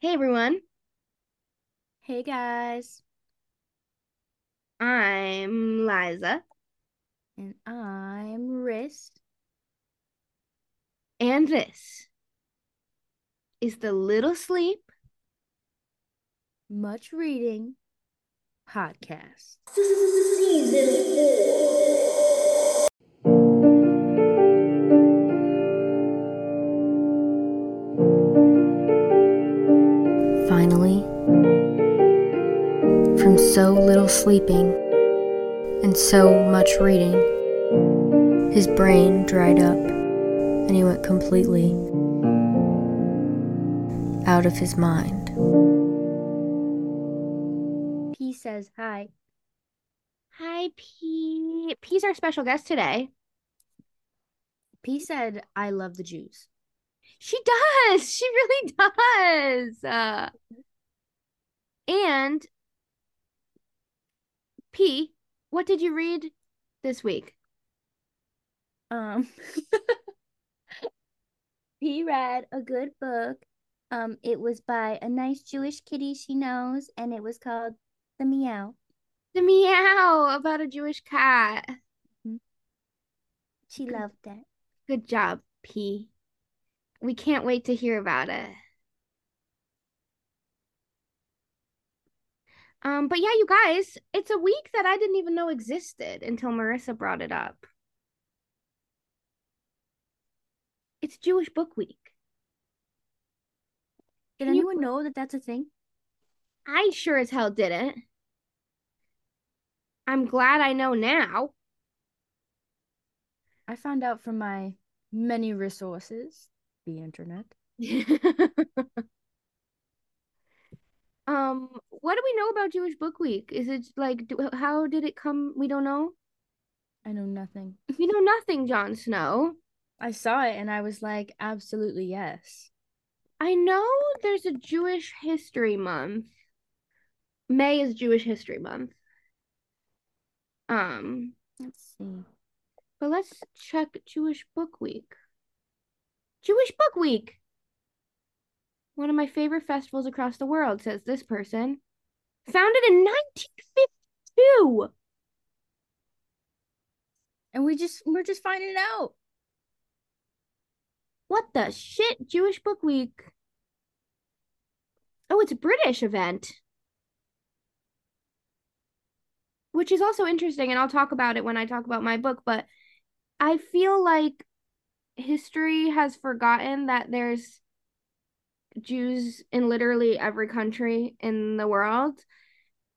Hey everyone, Hey guys, I'm Liza, and I'm Riss. and this is the Little Sleep. Much reading podcast. From so little sleeping and so much reading, his brain dried up and he went completely out of his mind. P says hi. Hi, P. P's our special guest today. P said, I love the Jews. She does. She really does. Uh, and P, what did you read this week? Um, he read a good book. Um, it was by a nice Jewish kitty she knows, and it was called The Meow. The meow about a Jewish cat. She loved it. Good job, P. We can't wait to hear about it. Um, but yeah, you guys, it's a week that I didn't even know existed until Marissa brought it up. It's Jewish Book Week. Did Can you- anyone know that that's a thing? I sure as hell didn't. I'm glad I know now. I found out from my many resources, the internet. um, what do we know about Jewish Book Week? Is it like, do, how did it come? We don't know. I know nothing. You know nothing, Jon Snow. I saw it and I was like, absolutely yes. I know there's a Jewish History Month. May is Jewish History Month. Um, Let's see. but let's check Jewish Book Week. Jewish Book Week. One of my favorite festivals across the world, says this person. Founded in 1952. And we just we're just finding out. What the shit? Jewish Book Week. Oh, it's a British event. Which is also interesting, and I'll talk about it when I talk about my book, but I feel like history has forgotten that there's Jews in literally every country in the world.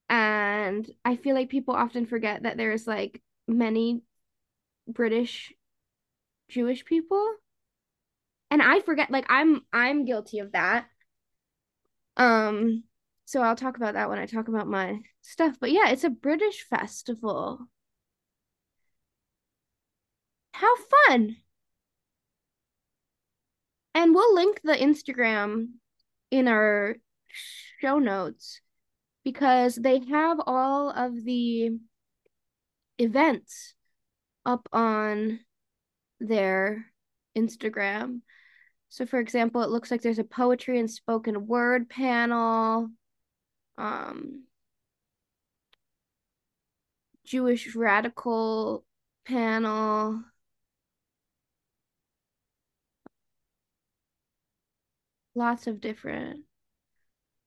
And I feel like people often forget that there's like many British Jewish people and I forget like I'm I'm guilty of that. Um so I'll talk about that when I talk about my stuff. But yeah, it's a British festival. How fun. And we'll link the Instagram in our show notes because they have all of the events up on their Instagram. So, for example, it looks like there's a poetry and spoken word panel, um, Jewish radical panel. Lots of different,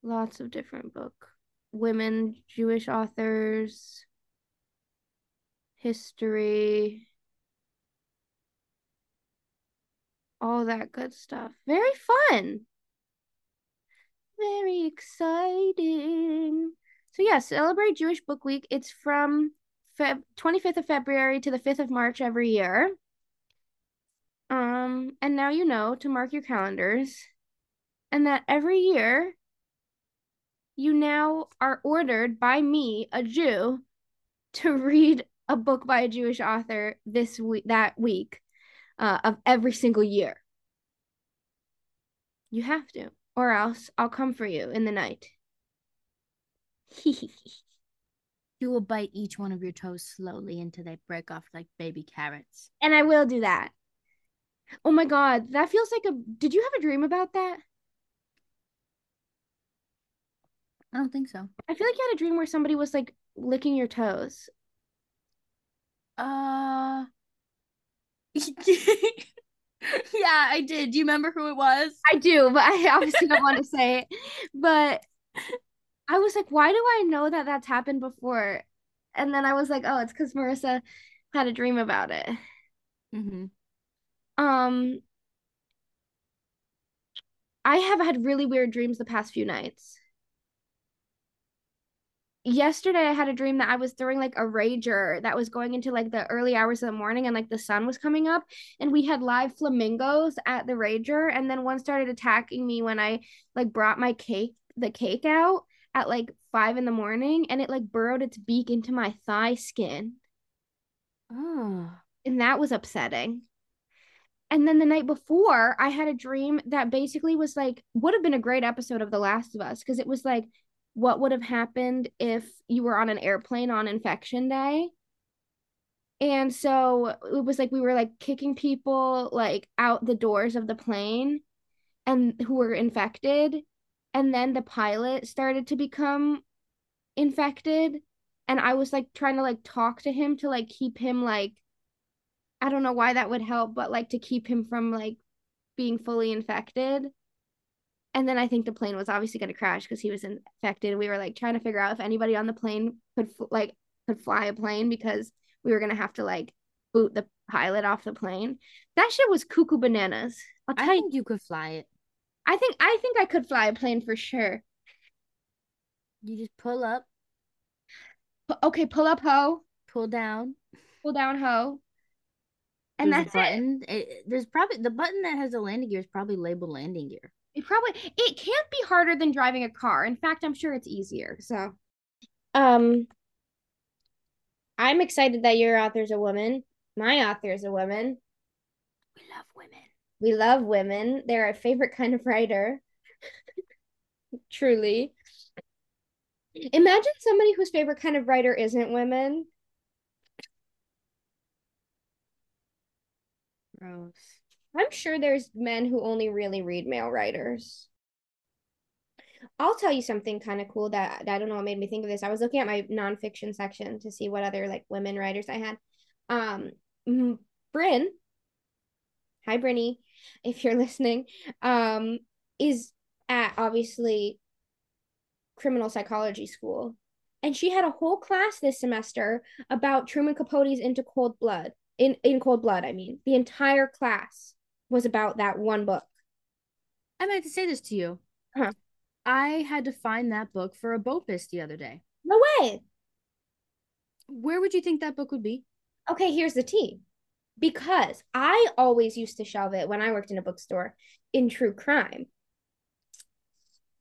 lots of different book. Women, Jewish authors, history, all that good stuff. Very fun. Very exciting. So yeah, celebrate Jewish Book Week. It's from Feb 25th of February to the 5th of March every year. Um, and now you know to mark your calendars and that every year you now are ordered by me, a Jew, to read a book by a Jewish author this week that week uh, of every single year. You have to, or else I'll come for you in the night. You will bite each one of your toes slowly until they break off like baby carrots. and I will do that. Oh my God, that feels like a. Did you have a dream about that? I don't think so. I feel like you had a dream where somebody was like licking your toes. Uh Yeah, I did. Do you remember who it was? I do, but I obviously don't want to say it. But I was like, why do I know that that's happened before? And then I was like, oh, it's because Marissa had a dream about it. Mm-hmm. Um, I have had really weird dreams the past few nights. Yesterday, I had a dream that I was throwing like a rager that was going into like the early hours of the morning and like the sun was coming up. And we had live flamingos at the rager. And then one started attacking me when I like brought my cake, the cake out at like five in the morning and it like burrowed its beak into my thigh skin. Oh. And that was upsetting. And then the night before, I had a dream that basically was like, would have been a great episode of The Last of Us because it was like, what would have happened if you were on an airplane on infection day? And so it was like we were like kicking people like out the doors of the plane and who were infected. And then the pilot started to become infected. And I was like trying to like talk to him to like keep him like I don't know why that would help, but like to keep him from like being fully infected. And then I think the plane was obviously going to crash because he was infected. We were like trying to figure out if anybody on the plane could like could fly a plane because we were going to have to like boot the pilot off the plane. That shit was cuckoo bananas. I'll tell I think you, you could fly it. I think I think I could fly a plane for sure. You just pull up. Okay, pull up ho. Pull down. Pull down ho. And there's that's button. It. It, there's probably the button that has the landing gear is probably labeled landing gear. It probably it can't be harder than driving a car. In fact, I'm sure it's easier. So, um, I'm excited that your author's a woman. My author's a woman. We love women. We love women. They're our favorite kind of writer. Truly. Imagine somebody whose favorite kind of writer isn't women. Gross. I'm sure there's men who only really read male writers. I'll tell you something kind of cool that, I don't know what made me think of this. I was looking at my nonfiction section to see what other like women writers I had. Um, Bryn, hi Brinny, if you're listening, um, is at obviously criminal psychology school, and she had a whole class this semester about Truman Capote's Into Cold Blood. In in Cold Blood, I mean, the entire class was about that one book. I meant to say this to you. Huh. I had to find that book for a BOPIS the other day. No way. Where would you think that book would be? Okay, here's the tea. Because I always used to shelve it when I worked in a bookstore in true crime.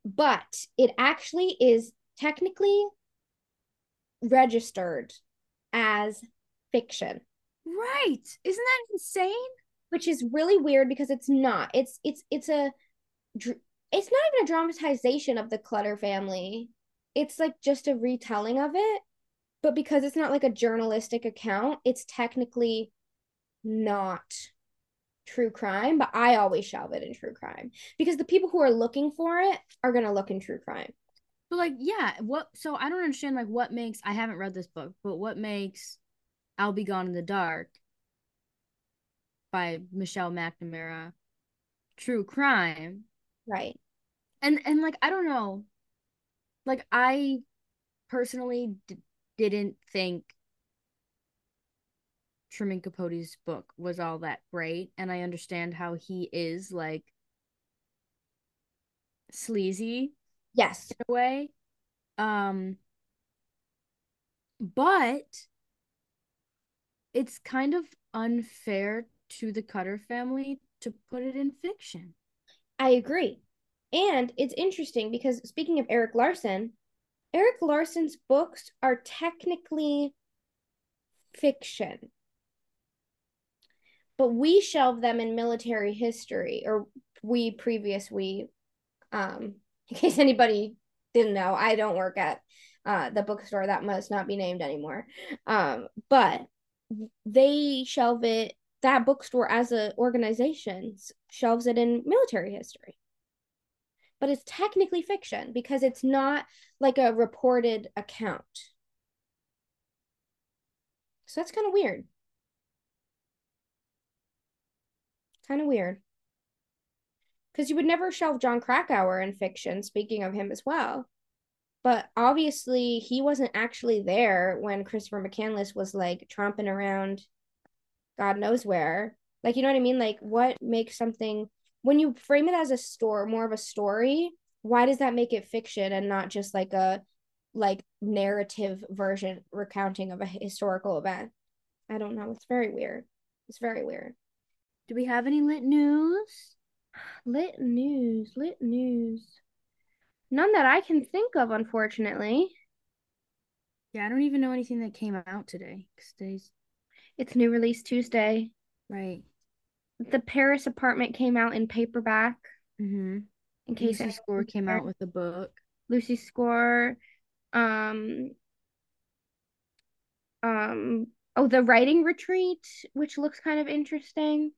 But it actually is technically registered as fiction. Right. Isn't that insane? Which is really weird because it's not. It's it's it's a it's not even a dramatization of the Clutter family. It's like just a retelling of it, but because it's not like a journalistic account, it's technically not true crime, but I always shelve it in true crime because the people who are looking for it are going to look in true crime. But like, yeah, what so I don't understand like what makes I haven't read this book, but what makes I'll Be Gone in the Dark by Michelle McNamara, True Crime. Right. And and like I don't know. Like I personally d- didn't think Truman Capote's book was all that great and I understand how he is like sleazy. Yes. In a way. Um but it's kind of unfair to the Clutter family to put it in fiction. I agree. And it's interesting because speaking of Erik Larson, Erik Larson's books are technically fiction. But we shelve them in military history, or we previous we, um, in case anybody didn't know, I don't work at uh, the bookstore that must not be named anymore. Um, but they shelve it that bookstore as an organization shelves it in military history. but it's technically fiction because it's not like a reported account. So that's kind of weird. Kind of weird. Because you would never shelve Jon Krakauer in fiction, speaking of him as well. But obviously, he wasn't actually there when Christopher McCandless was like tromping around God knows where. Like, you know what I mean? Like, what makes something, when you frame it as a story, more of a story, why does that make it fiction and not just like a like narrative version recounting of a historical event. I don't know. It's very weird. It's very weird. Do we have any lit news? Lit news, lit news. None that I can think of, unfortunately. Yeah, I don't even know anything that came out today. Because Today's it's new release Tuesday. Right. The Paris apartment came out in paperback. Mm-hmm. In case Lucy Score came out with a book. Lucy Score um um oh the writing retreat which looks kind of interesting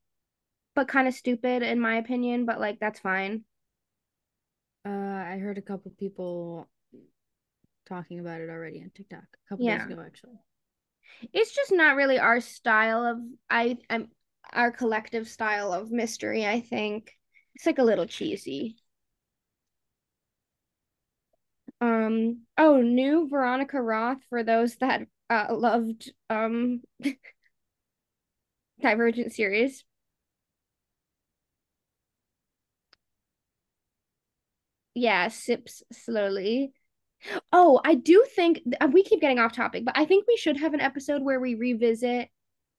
but kind of stupid in my opinion but like that's fine uh i heard a couple people talking about it already on tiktok a couple yeah. days ago actually it's just not really our style of i i'm our collective style of mystery i think it's like a little cheesy um oh new Veronica Roth for those that uh loved um Divergent series. Yeah, sips slowly. Oh, I do think uh, we keep getting off topic, but I think we should have an episode where we revisit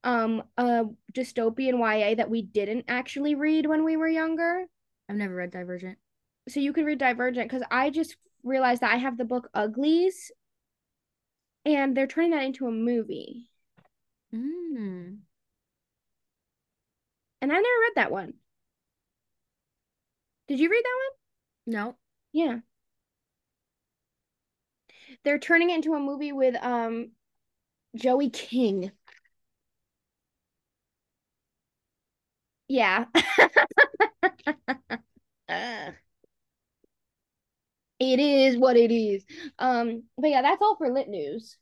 um a dystopian YA that we didn't actually read when we were younger. I've never read Divergent. So you could read Divergent because I just realized that I have the book Uglies, and they're turning that into a movie. Mm. And I never read that one. Did you read that one? No. Yeah. They're turning it into a movie with um Joey King. Yeah. uh it is what it is. Um, but yeah, that's all for lit news.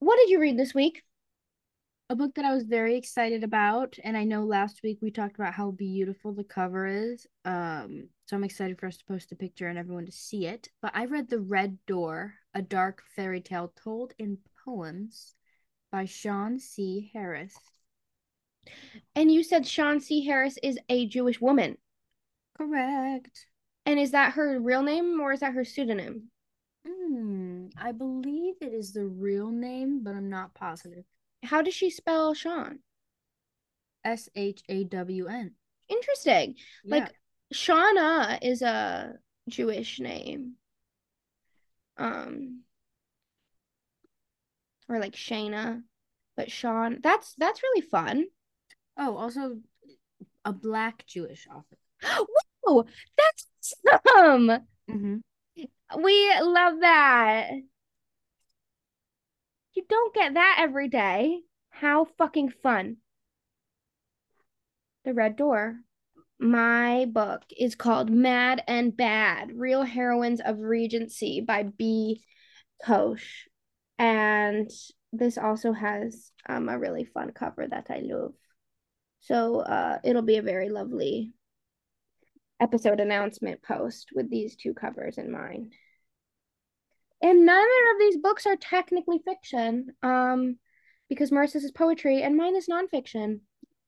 What did you read this week? A book that I was very excited about, and I know last week we talked about how beautiful the cover is. Um, so I'm excited for us to post a picture and everyone to see it. But I read The Red Door, a dark fairy tale told in poems by Shawn C. Harris. And you said Shawn C. Harris is a Jewish woman. Correct. And is that her real name or is that her pseudonym? Hmm, I believe it is the real name, but I'm not positive. How does she spell Shawn? S H A W N. Interesting. Yeah. Like Shauna is a Jewish name. Um or like Shayna. But Sean. that's that's really fun. Oh, also a black Jewish author. Whoa, that's awesome. Mm-hmm. We love that. You don't get that every day. How fucking fun. The Red Door. My book is called Mad and Bad Real Heroines of Regency by B. Koch. And this also has um, a really fun cover that I love. So uh, it'll be a very lovely episode announcement post with these two covers in mind. And neither of these books are technically fiction, um, because Marissa's is poetry and mine is nonfiction.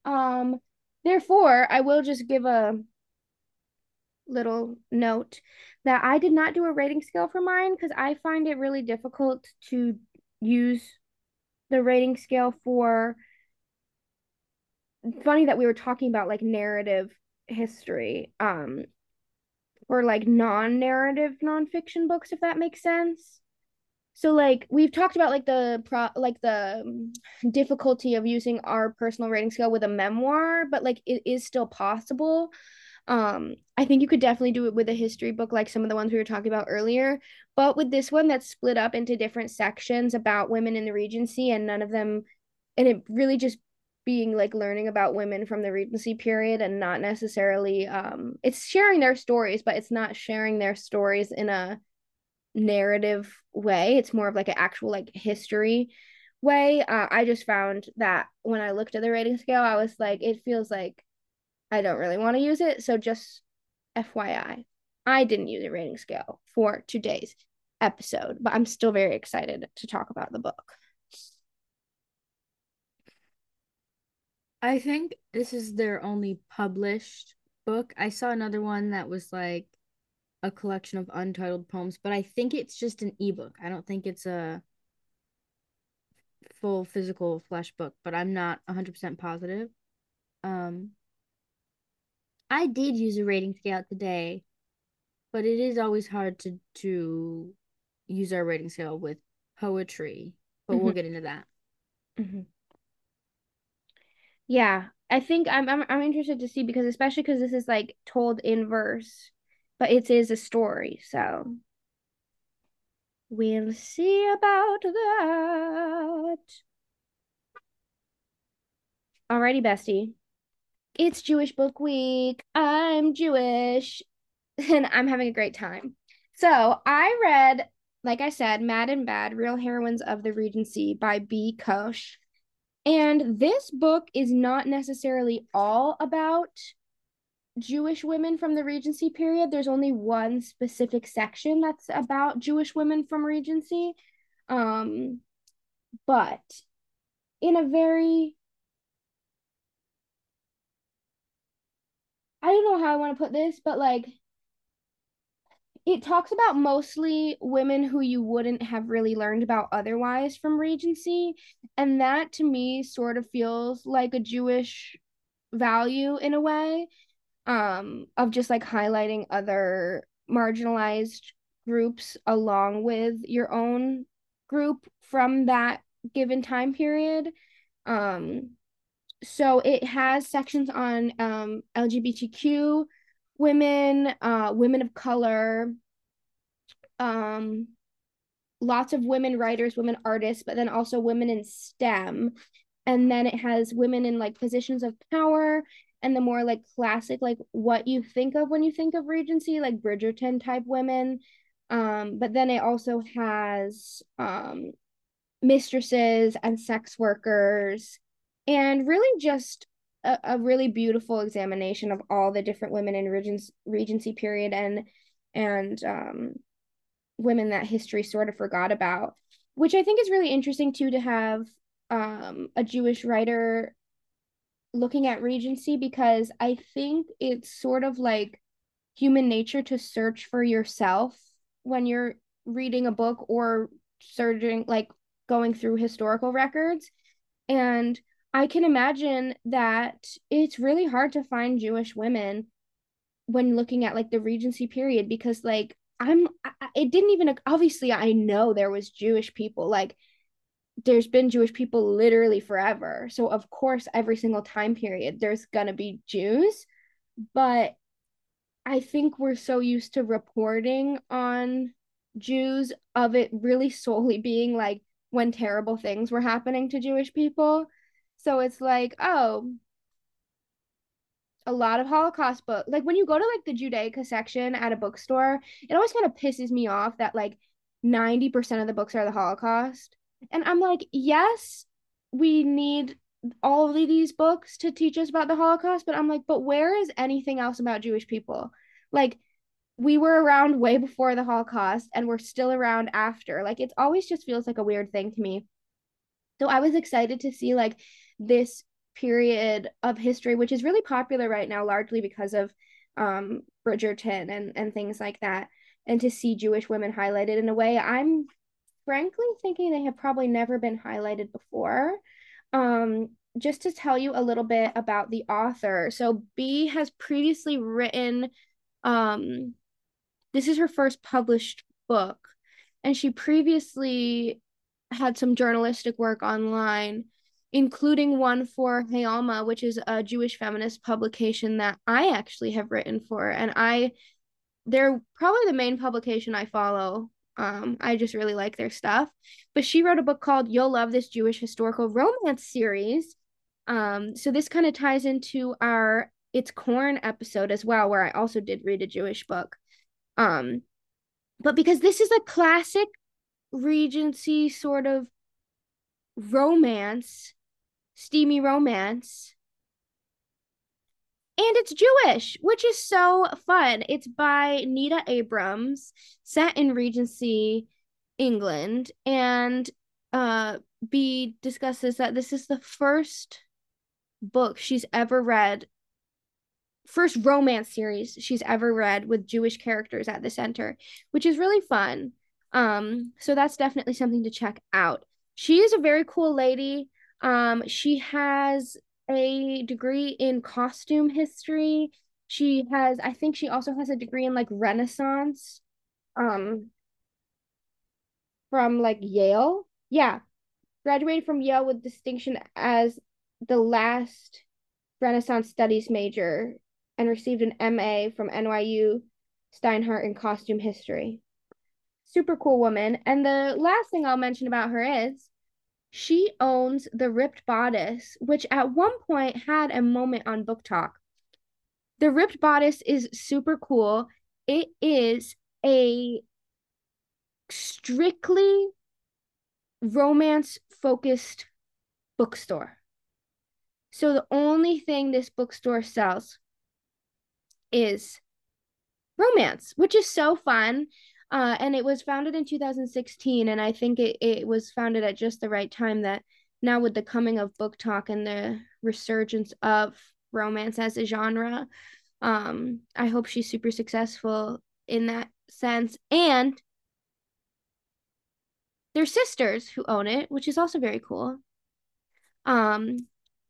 Um, therefore, I will just give a little note that I did not do a rating scale for mine because I find it really difficult to use the rating scale for funny that we were talking about like narrative history um or like non-narrative nonfiction books if that makes sense so like we've talked about like the pro like the um, difficulty of using our personal rating scale with a memoir but like it is still possible. Um i think you could definitely do it with a history book like some of the ones we were talking about earlier but with this one that's split up into different sections about women in the regency and none of them and it really just being like learning about women from the Regency period and not necessarily um it's sharing their stories, but it's not sharing their stories in a narrative way. It's more of like an actual like history way. Uh, I just found that when I looked at the rating scale, I was like, it feels like I don't really want to use it. So just FYI, I didn't use a rating scale for today's episode, but I'm still very excited to talk about the book. I think this is their only published book. I saw another one that was like a collection of untitled poems, but I think it's just an ebook. I don't think it's a full physical flesh book, but I'm not 100% positive. Um I did use a rating scale today, but it is always hard to to use our rating scale with poetry, but mm-hmm. we'll get into that. Mm-hmm. Yeah, I think I'm, I'm I'm interested to see because especially because this is like told in verse, but it is a story, so we'll see about that. Alrighty, bestie. It's Jewish Book Week. I'm Jewish, and I'm having a great time. So I read, like I said, Mad and Bad: Real Heroines of the Regency by B. Koch. And this book is not necessarily all about Jewish women from the Regency period. There's only one specific section that's about Jewish women from Regency. Um, but in a very I don't know how I want to put this, but like it talks about mostly women who you wouldn't have really learned about otherwise from Regency. And that to me sort of feels like a Jewish value in a way um, of just like highlighting other marginalized groups along with your own group from that given time period. Um, so it has sections on um, LGBTQ women, uh, women of color, um, lots of women writers, women artists, but then also women in STEM. And then it has women in like positions of power and the more like classic, like what you think of when you think of Regency, like Bridgerton type women. Um, but then it also has um, mistresses and sex workers and really just a, a really beautiful examination of all the different women in Regency, Regency period and and um, women that history sort of forgot about, which I think is really interesting too to have um, a Jewish writer looking at Regency because I think it's sort of like human nature to search for yourself when you're reading a book or searching like going through historical records. And I can imagine that it's really hard to find Jewish women when looking at like the Regency period because like I'm it didn't even obviously I know there was Jewish people. Like there's been Jewish people literally forever. So of course every single time period there's going to be Jews, but I think we're so used to reporting on Jews of it really solely being like when terrible things were happening to Jewish people so it's like, oh, a lot of Holocaust book. Like when you go to like the Judaica section at a bookstore, it always kind of pisses me off that like 90% of the books are the Holocaust. And I'm like, yes, we need all of these books to teach us about the Holocaust, but I'm like, but where is anything else about Jewish people? Like we were around way before the Holocaust and we're still around after. Like it always just feels like a weird thing to me. So I was excited to see like this period of history, which is really popular right now, largely because of um, Bridgerton and, and things like that. And to see Jewish women highlighted in a way I'm frankly thinking they have probably never been highlighted before. Um, just to tell you a little bit about the author. So B has previously written um this is her first published book and she previously had some journalistic work online including one for Hey Alma, which is a Jewish feminist publication that I actually have written for. And I, they're probably the main publication I follow. Um, I just really like their stuff. But she wrote a book called You'll Love This Jewish Historical Romance Series. Um, so this kind of ties into our It's Corn episode as well, where I also did read a Jewish book. Um, but because this is a classic Regency sort of romance, steamy romance, and it's Jewish, which is so fun. It's by Nita Abrams, set in Regency England, and uh, B discusses that this is the first book she's ever read, first romance series she's ever read with Jewish characters at the center, which is really fun. Um, so that's definitely something to check out. She is a very cool lady. Um, she has a degree in costume history. She has, I think she also has a degree in like Renaissance. Um, from like Yale. Yeah. Graduated from Yale with distinction as the last Renaissance studies major and received an MA from NYU Steinhardt in costume history. Super cool woman. And the last thing I'll mention about her is she owns the Ripped Bodice, which at one point had a moment on BookTok. The Ripped Bodice is super cool. It is a strictly romance focused bookstore. So the only thing this bookstore sells is romance, which is so fun. Uh, and it was founded in 2016, and I think it, it was founded at just the right time that now with the coming of BookTok and the resurgence of romance as a genre, um, I hope she's super successful in that sense. And they're sisters who own it, which is also very cool. Um,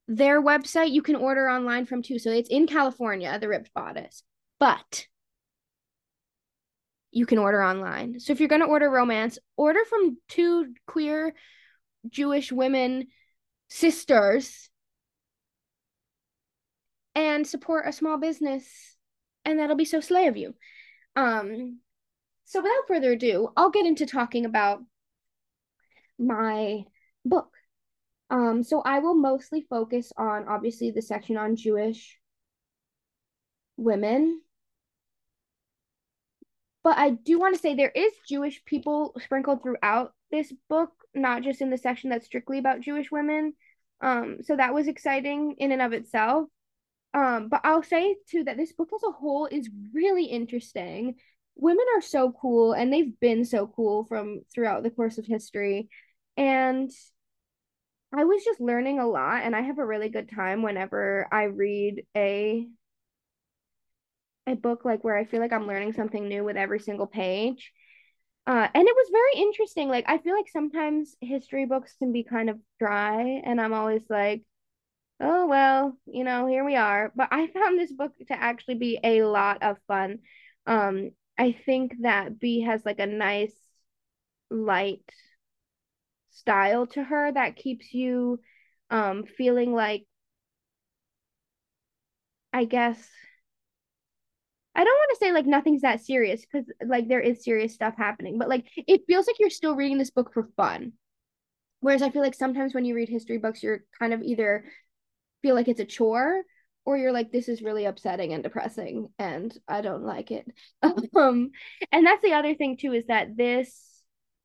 their website you can order online from too. So it's in California, the Ripped Bodice, but you can order online. So if you're going to order romance, order from two queer Jewish women sisters and support a small business and that'll be so slay of you. Um so without further ado, I'll get into talking about my book. Um, so I will mostly focus on obviously the section on Jewish women. But I do want to say there is Jewish people sprinkled throughout this book, not just in the section that's strictly about Jewish women. Um, so that was exciting in and of itself. Um, but I'll say too that this book as a whole is really interesting. Women are so cool and they've been so cool from throughout the course of history. And I was just learning a lot and I have a really good time whenever I read a a book like where I feel like I'm learning something new with every single page. Uh, and it was very interesting. Like I feel like sometimes history books can be kind of dry and I'm always like, oh well, you know, here we are. But I found this book to actually be a lot of fun. Um, I think that B has like a nice light style to her that keeps you um feeling like I guess I don't want to say like nothing's that serious because like there is serious stuff happening, but like it feels like you're still reading this book for fun. Whereas I feel like sometimes when you read history books, you're kind of either feel like it's a chore or you're like this is really upsetting and depressing and I don't like it. um and that's the other thing too is that this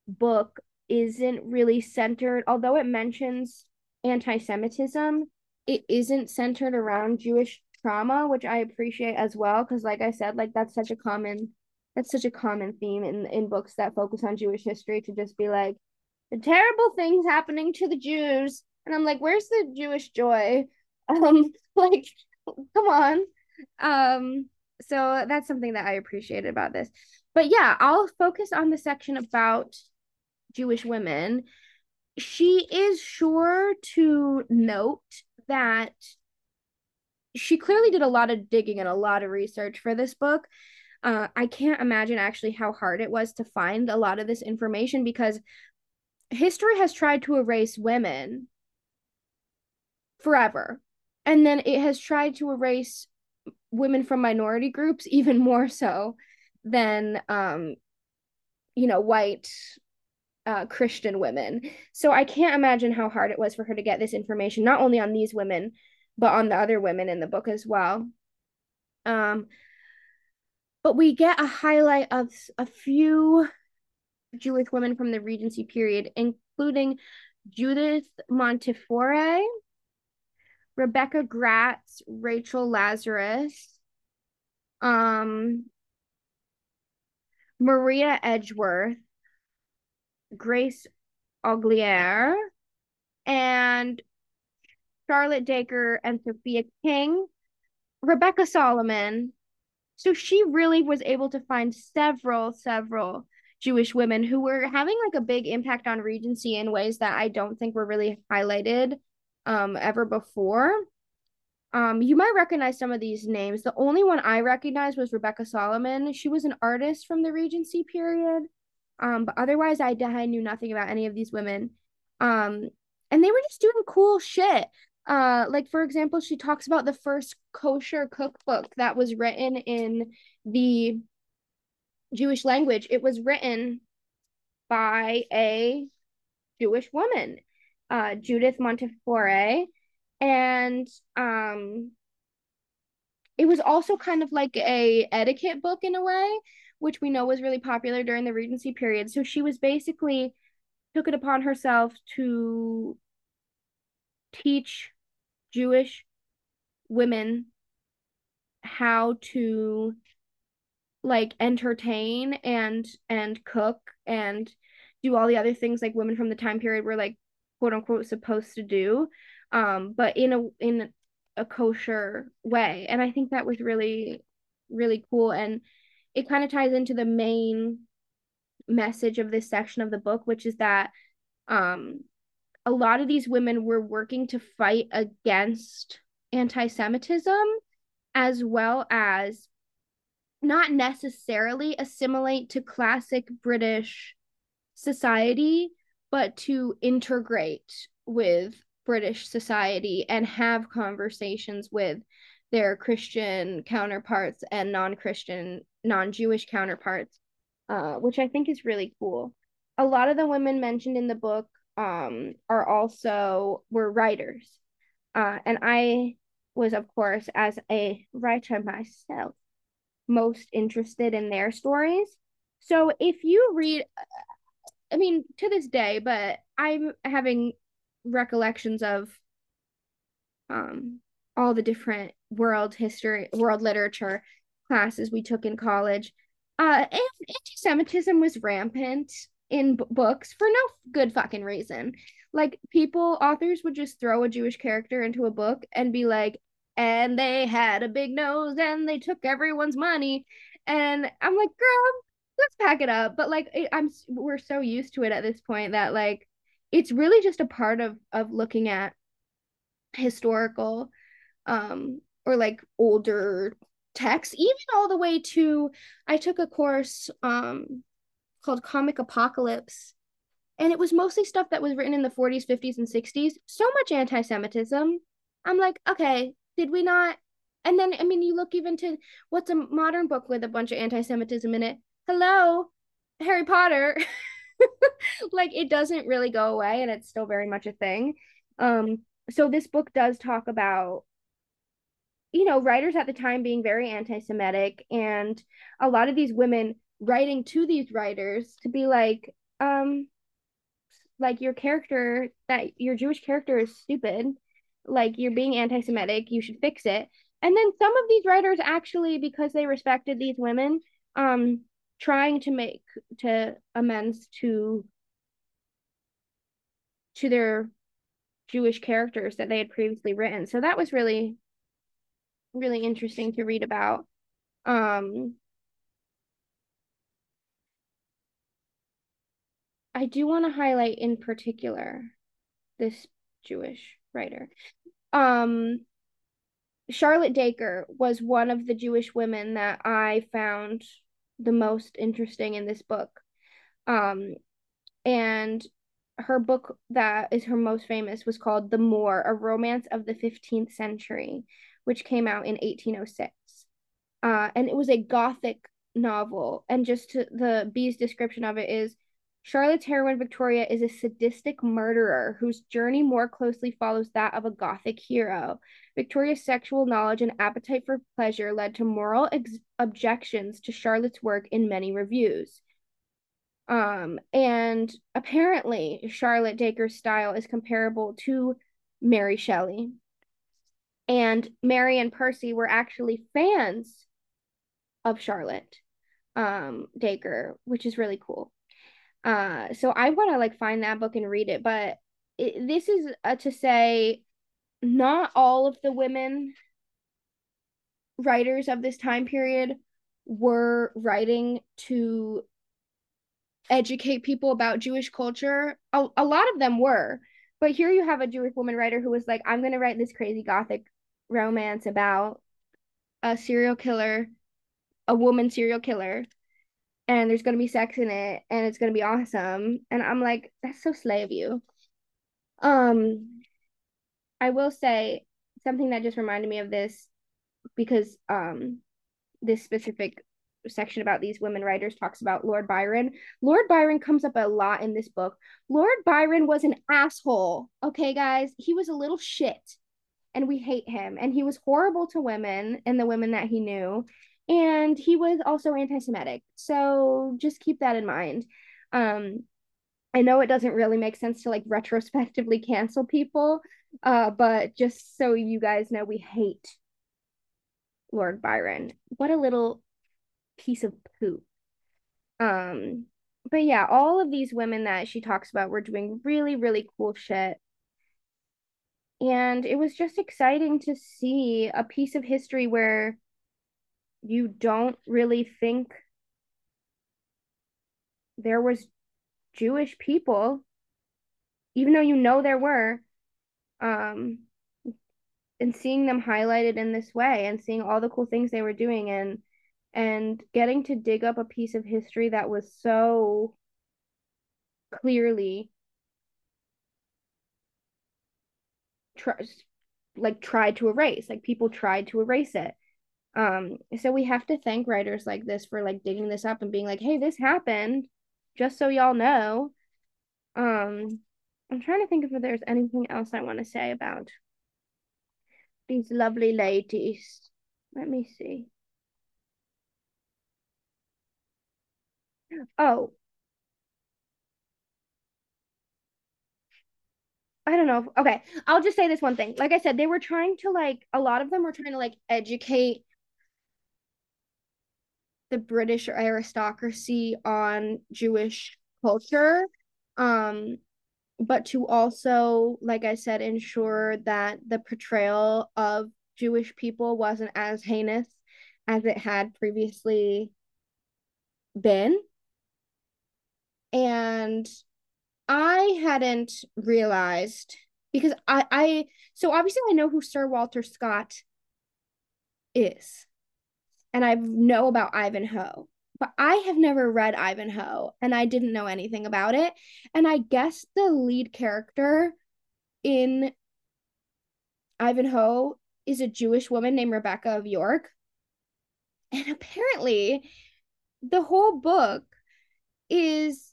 book isn't really centered, although it mentions anti Semitism, it isn't centered around Jewish trauma, which I appreciate as well. Cause like I said, like that's such a common that's such a common theme in, in books that focus on Jewish history to just be like the terrible things happening to the Jews. And I'm like, where's the Jewish joy? Um, like, come on. Um, so that's something that I appreciated about this. But yeah, I'll focus on the section about Jewish women, she is sure to note that she clearly did a lot of digging and a lot of research for this book. Uh, I can't imagine actually how hard it was to find a lot of this information because history has tried to erase women forever. And then it has tried to erase women from minority groups even more so than um you know white uh, Christian women. So I can't imagine how hard it was for her to get this information, not only on these women, but on the other women in the book as well. Um, but we get a highlight of a few Jewish women from the Regency period, including Judith Montefiore, Rebecca Gratz, Rachel Lazarus, um, Maria Edgeworth, Grace Aguilar, and Charlotte Dacre and Sophia King, Rebecca Solomon. So she really was able to find several, several Jewish women who were having like a big impact on Regency in ways that I don't think were really highlighted um, ever before. Um, you might recognize some of these names. The only one I recognized was Rebecca Solomon. She was an artist from the Regency period. Um, but otherwise, I, I knew nothing about any of these women. Um, and they were just doing cool shit. Uh, like for example, she talks about the first kosher cookbook that was written in the Jewish language. It was written by a Jewish woman, uh, Judith Montefiore, and um, it was also kind of like a etiquette book in a way, which we know was really popular during the Regency period. So she was basically took it upon herself to teach Jewish women how to like entertain and and cook and do all the other things like women from the time period were like quote unquote supposed to do um but in a in a kosher way. And i think that was really really cool. And it kind of ties into the main message of this section of the book which is that um a lot of these women were working to fight against anti-semitism as well as not necessarily assimilate to classic British society, but to integrate with British society and have conversations with their Christian counterparts and non Christian, non Jewish counterparts, uh, which I think is really cool. A lot of the women mentioned in the book um, are also were writers. Uh, and I was, of course, as a writer myself, most interested in their stories. So if you read, I mean, to this day, but I'm having recollections of um all the different world history, world literature classes we took in college. Uh, anti-Semitism was rampant in b- books for no good fucking reason. Like people, authors would just throw a Jewish character into a book and be like, and they had a big nose and they took everyone's money and i'm like girl let's pack it up but like i'm we're so used to it at this point that like it's really just a part of of looking at historical um or like older texts even all the way to i took a course um called comic apocalypse and it was mostly stuff that was written in the 40s 50s and 60s so much anti-semitism i'm like okay did we not? And then, I mean, you look even to what's a modern book with a bunch of anti Semitism in it? Hello, Harry Potter. like, it doesn't really go away and it's still very much a thing. Um, so this book does talk about you know writers at the time being very anti-semitic and a lot of these women writing to these writers to be like um like your character that your jewish character is stupid like you're being anti-Semitic, you should fix it. And then some of these writers actually, because they respected these women, um, trying to make to amends to to their Jewish characters that they had previously written. So that was really really interesting to read about. Um I do want to highlight in particular this Jewish writer. Um, Charlotte Dacre was one of the Jewish women that I found the most interesting in this book. Um, and her book that is her most famous was called The Moor, A Romance of the 15th Century, which came out in 1806. Uh, and it was a gothic novel. And just to, the Bee's description of it is Charlotte's heroine Victoria is a sadistic murderer whose journey more closely follows that of a Gothic hero. Victoria's sexual knowledge and appetite for pleasure led to moral ex- objections to Charlotte's work in many reviews. Um, and apparently, Charlotte Dacre's style is comparable to Mary Shelley. And Mary and Percy were actually fans of Charlotte um, Dacre, which is really cool. Uh, so I want to like find that book and read it, but it, this is uh, to say not all of the women writers of this time period were writing to educate people about Jewish culture. A, a lot of them were, but here you have a Jewish woman writer who was like, I'm going to write this crazy gothic romance about a serial killer, a woman serial killer, and there's to be sex in it and it's to be awesome. And I'm like, that's so slay of you. Um, I will say something that just reminded me of this because um this specific section about these women writers talks about Lord Byron. Lord Byron comes up a lot in this book. Lord Byron was an asshole. Okay, guys, he was a little shit and we hate him. And he was horrible to women and the women that he knew. And he was also anti Semitic. So just keep that in mind. Um, I know it doesn't really make sense to like retrospectively cancel people, uh, but just so you guys know, we hate Lord Byron. What a little piece of poop. Um, but yeah, all of these women that she talks about were doing really, really cool shit. And it was just exciting to see a piece of history where you don't really think there was Jewish people, even though you know there were, um, and seeing them highlighted in this way and seeing all the cool things they were doing and and getting to dig up a piece of history that was so clearly tr- like tried to erase like people tried to erase it um so we have to thank writers like this for like digging this up and being like hey this happened just so y'all know um i'm trying to think if there's anything else i want to say about these lovely ladies let me see oh I don't know. Okay, I'll just say this one thing. Like I said, they were trying to like a lot of them were trying to like educate the British aristocracy on Jewish culture. Um, but to also, like I said, ensure that the portrayal of Jewish people wasn't as heinous as it had previously been. And I hadn't realized because I I so obviously I know who Sir Walter Scott is. And I know about Ivanhoe. But I have never read Ivanhoe and I didn't know anything about it. And I guess the lead character in Ivanhoe is a Jewish woman named Rebecca of York. And apparently, the whole book is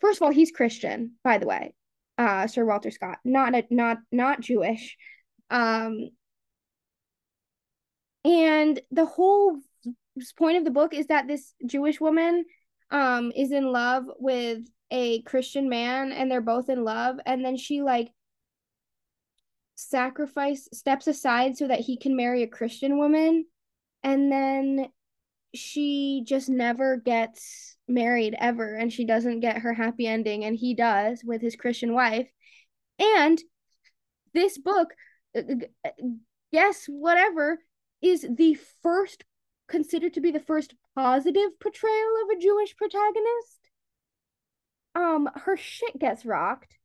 first of all, he's Christian, by the way. Uh, Sir Walter Scott, not a, not not Jewish. Um, and the whole point of the book is that this Jewish woman um is in love with a Christian man and they're both in love and then she like sacrifice steps aside so that he can marry a Christian woman and then she just never gets married ever and she doesn't get her happy ending and he does with his Christian wife. And this book, yes, whatever, is the first considered to be the first positive portrayal of a Jewish protagonist. Um, her shit gets rocked.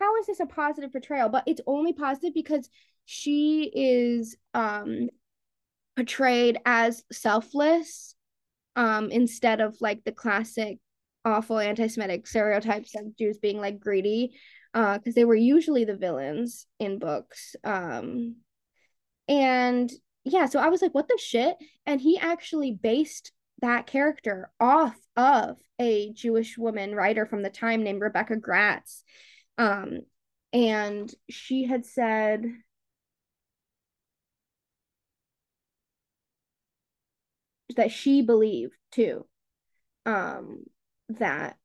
How is this a positive portrayal? But it's only positive because she is um portrayed as selfless um instead of like the classic awful anti-semitic stereotypes of Jews being like greedy uh because they were usually the villains in books um and yeah so I was like what the shit and he actually based that character off of a Jewish woman writer from the time named Rebecca Gratz. Um, and she had said, that she believed too um that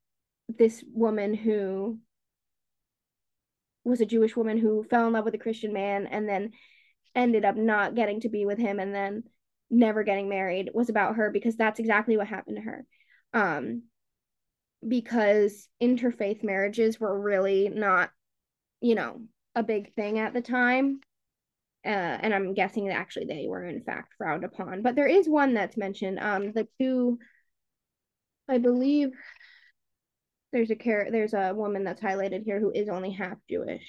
this woman who was a Jewish woman who fell in love with a Christian man and then ended up not getting to be with him and then never getting married was about her because that's exactly what happened to her. Um, because interfaith marriages were really not, you know, a big thing at the time. Uh, and I'm guessing that actually they were in fact frowned upon. But there is one that's mentioned. Um, the two, I believe, there's a car- there's a woman that's highlighted here who is only half Jewish,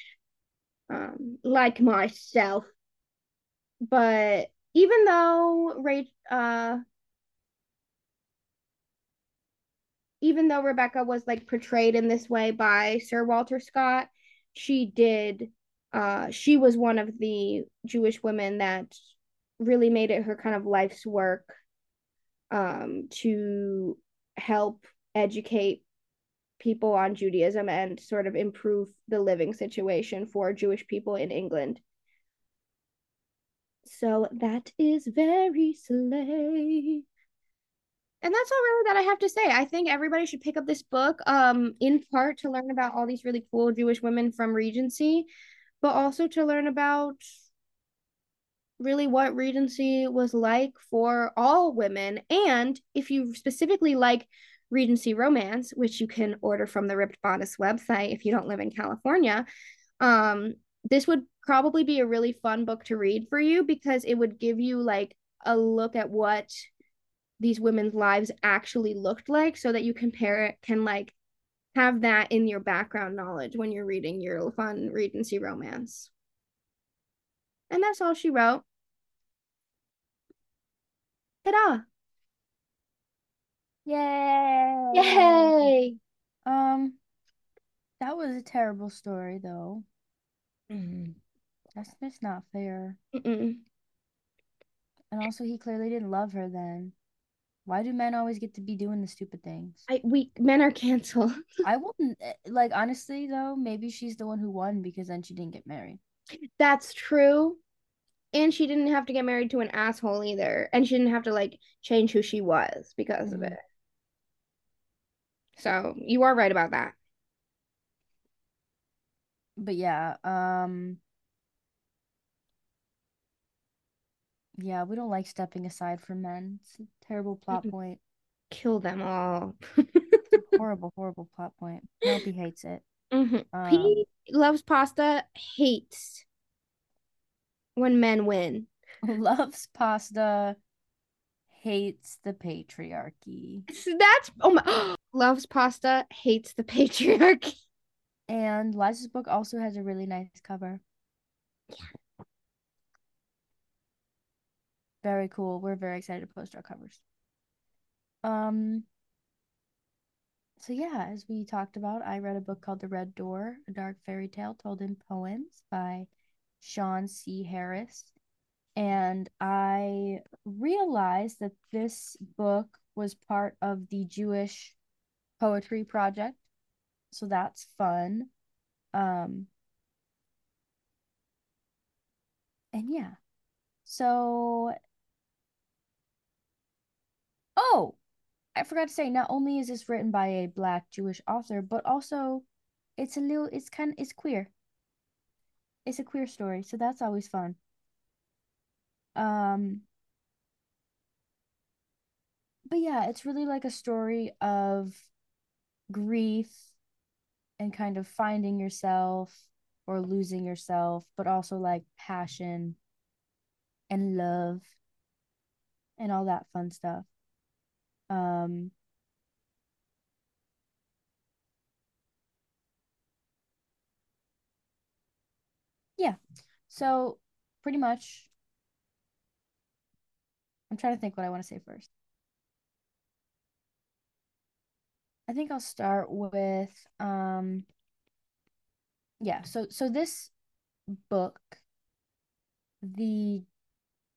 um, like myself. But even though uh, even though Rebecca was like portrayed in this way by Sir Walter Scott, she did. Uh, she was one of the Jewish women that really made it her kind of life's work um, to help educate people on Judaism and sort of improve the living situation for Jewish people in England. So that is very slay. And that's all really that I have to say. I think everybody should pick up this book, um, in part to learn about all these really cool Jewish women from Regency, but also to learn about really what Regency was like for all women. And if you specifically like Regency Romance, which you can order from the Ripped Bodice website if you don't live in California, um, this would probably be a really fun book to read for you because it would give you like a look at what these women's lives actually looked like so that you compare it can like have that in your background knowledge when you're reading your fun Regency romance. And that's all she wrote. Ta-da! Yay! Yay! Um, that was a terrible story, though. Mm. That's just not fair. Mm-mm. And also, he clearly didn't love her then. Why do men always get to be doing the stupid things? I we men are canceled. I wouldn't eh, like honestly though. Maybe she's the one who won because then she didn't get married. That's true. And she didn't have to get married to an asshole either. And she didn't have to like change who she was because of Mhm. it. So you are right about that. But yeah, um, yeah, we don't like stepping aside for men. It's a terrible plot Mm-mm. point. Kill them all. Horrible, horrible plot point. Penelope hates it. Mhm. Um, He loves pasta, hates when men win. loves pasta, hates the patriarchy. That's oh my loves pasta, hates the patriarchy. And Liza's book also has a really nice cover. Yeah. Very cool. We're very excited to post our covers. Um, so yeah, as we talked about, I read a book called The Red Door, a dark fairy tale told in poems by Shawn C. Harris. And I realized that this book was part of the Jewish Poetry Project. So that's fun. Um, and yeah. So, oh, I forgot to say, not only is this written by a black Jewish author, but also it's a little, it's kind of, it's queer. It's a queer story, so that's always fun. Um, but yeah, it's really like a story of grief and kind of finding yourself or losing yourself, but also like passion and love and all that fun stuff. Um, yeah. So pretty much, I'm trying to think what I want to say first. I think I'll start with um yeah, so so this book, the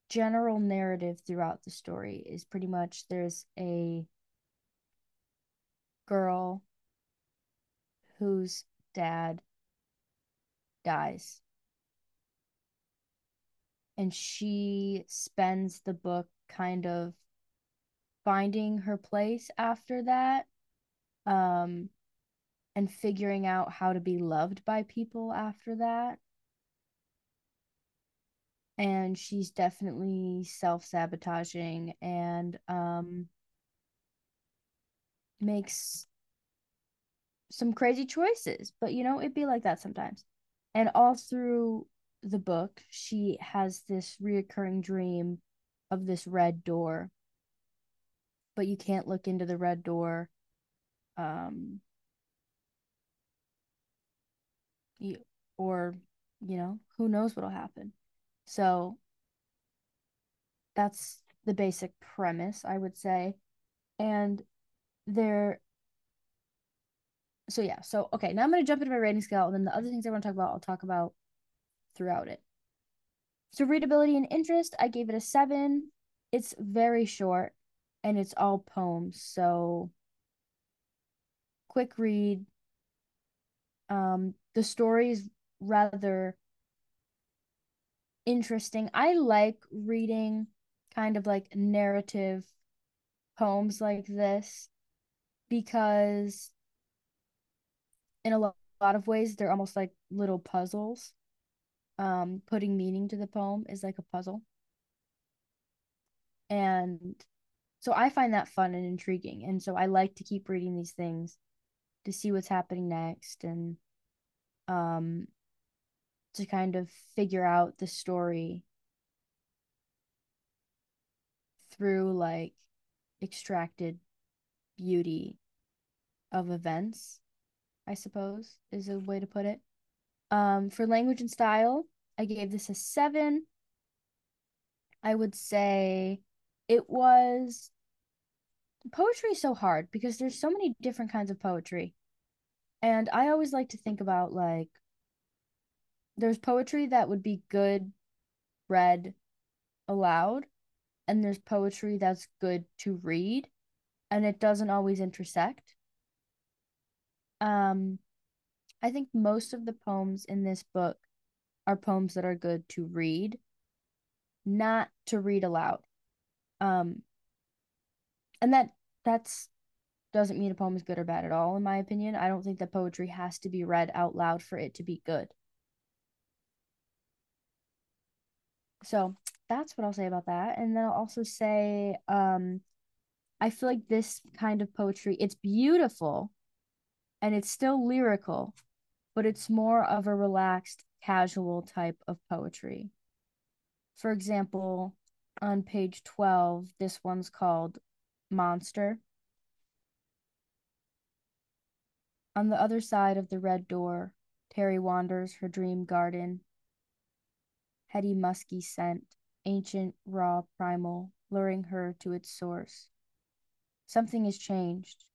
general narrative throughout the story is pretty much there's a girl whose dad dies. And she spends the book kind of finding her place after that um and figuring out how to be loved by people after that. And she's definitely self-sabotaging and um makes some crazy choices but you know it'd be like that sometimes. And all through the book she has this reoccurring dream of this red door but you can't look into the red door um you, or you know who knows what'll happen. So that's the basic premise i would say. And there so yeah so okay now i'm going to jump into my rating scale and then the other things i want to talk about i'll talk about throughout it. So readability and interest i gave it a seven. It's very short and it's all poems so quick read um the story is rather interesting. I like reading kind of like narrative poems like this because in a lot of ways they're almost like little puzzles. Um putting meaning to the poem is like a puzzle. And so i find that fun and intriguing. And so i like to keep reading these things to see what's happening next and um to kind of figure out the story through like extracted beauty of events i suppose is a way to put it. Um for language and style i gave this a 7 i would say it was poetry is so hard because there's so many different kinds of poetry. And i always like to think about like there's poetry that would be good read aloud and there's poetry that's good to read and it doesn't always intersect. Um i think most of the poems in this book are poems that are good to read not to read aloud. Um and that that's doesn't mean a poem is good or bad at all in my opinion. I don't think that poetry has to be read out loud for it to be good. So that's what i'll say about that. And then i'll also say um i feel like this kind of poetry it's beautiful and it's still lyrical but it's more of a relaxed casual type of poetry. For example on page 12 this one's called monster. On the other side of the red door terry wanders her dream garden. Heady musky scent ancient raw primal luring her to its source. Something is changed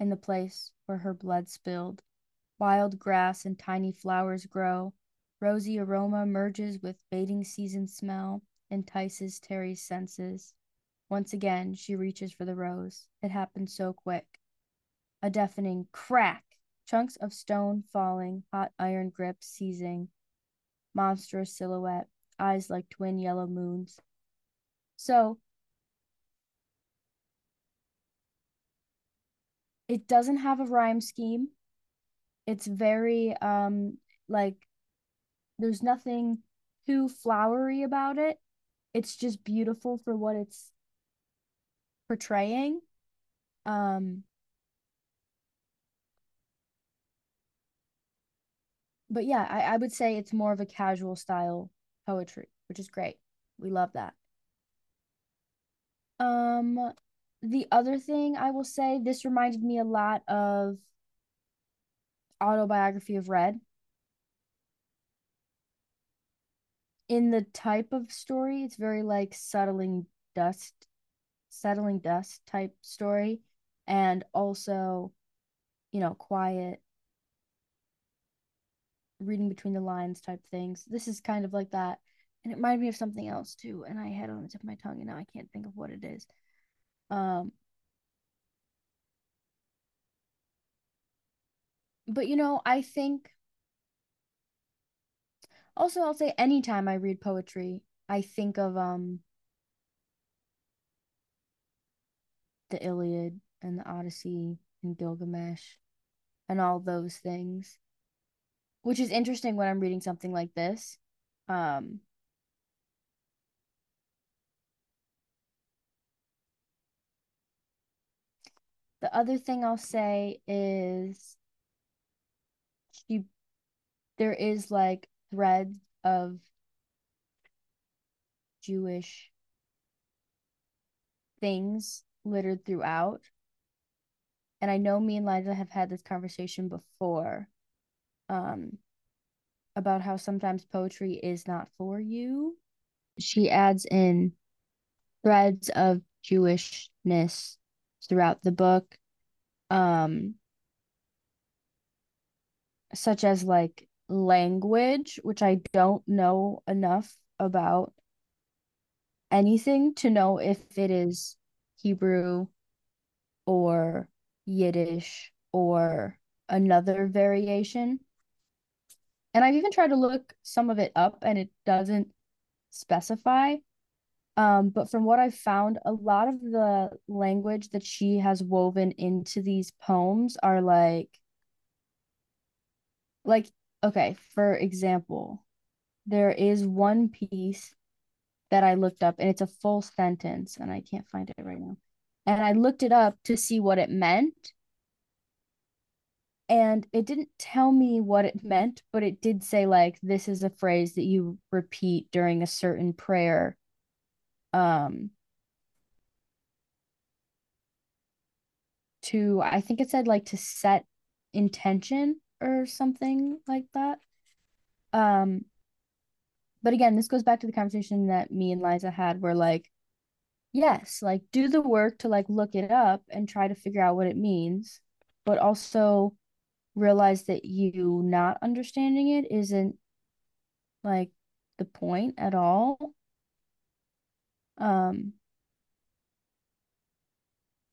in the place where her blood spilled. Wild grass and tiny flowers grow. Rosy aroma merges with mating season smell entices terry's senses once again, she reaches for the rose. It happens so quick. A deafening crack, chunks of stone falling, hot iron grip seizing. Monstrous silhouette, eyes like twin yellow moons. So, it doesn't have a rhyme scheme. It's very, um, like, there's nothing too flowery about it. It's just beautiful for what it's portraying. Um, but yeah, I, I would say it's more of a casual style poetry, which is great. We love that. Um, the other thing I will say, this reminded me a lot of autobiography of Red. In the type of story, it's very like settling dust settling dust type story and also you know quiet reading between the lines type things this is kind of like that and it reminded me of something else too, and I had it on the tip of my tongue, and now I can't think of what it is. Um, but you know, I think also I'll say anytime I read poetry, I think of um the Iliad and the Odyssey and Gilgamesh and all those things. Which is interesting when I'm reading something like this. Um The other thing I'll say is she there is like threads of Jewish things littered throughout. And I know me and Liza have had this conversation before um, about how sometimes poetry is not for you. She adds in threads of Jewishness throughout the book, um, such as like language, which I don't know enough about anything to know if it is Hebrew or Yiddish or another variation. And I've even tried to look some of it up and it doesn't specify. Um, but from what I've found, a lot of the language that she has woven into these poems are like, like, okay, for example, there is one piece that I looked up and it's a full sentence and I can't find it right now. And I looked it up to see what it meant. And it didn't tell me what it meant, but it did say, like, this is a phrase that you repeat during a certain prayer. Um, to, I think it said, like, to set intention or something like that. Um, but again, this goes back to the conversation that me and Liza had where like yes, like do the work to like look it up and try to figure out what it means, but also realize that you not understanding it isn't like the point at all. Um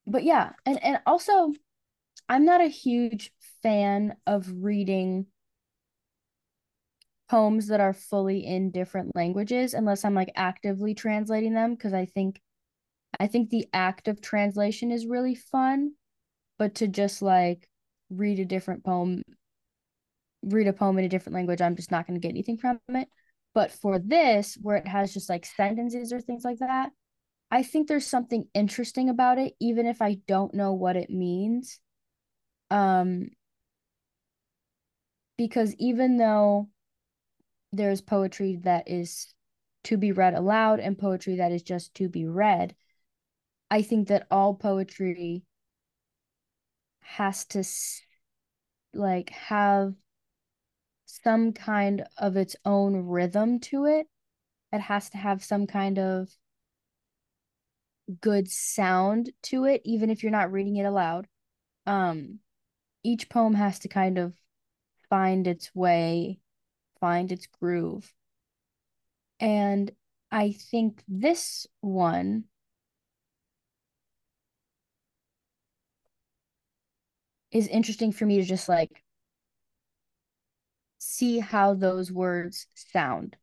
but yeah, and and also I'm not a huge fan of reading poems that are fully in different languages unless I'm like actively translating them because I think I think the act of translation is really fun, but to just like read a different poem read a poem in a different language, I'm just not going to get anything from it. But for this where it has just like sentences or things like that, I think there's something interesting about it even if I don't know what it means. Um because even though there's poetry that is to be read aloud and poetry that is just to be read. I think that all poetry has to like have some kind of its own rhythm to it. It has to have some kind of good sound to it, even if you're not reading it aloud. Um, each poem has to kind of find its way find its groove. And I think this one is interesting for me to just like see how those words sound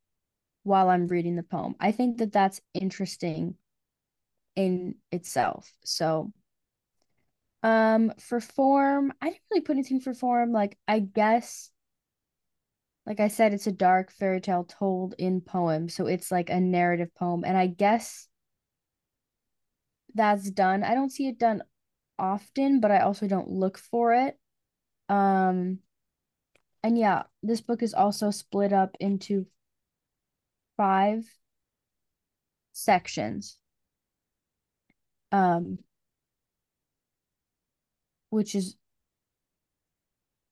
while I'm reading the poem. I think that that's interesting in itself. So um for form, I didn't really put anything for form. Like I guess like I said, it's a dark fairy tale told in poem. So it's like a narrative poem. And I guess that's done. I don't see it done often, but I also don't look for it. Um, and yeah, this book is also split up into five sections. Um, which is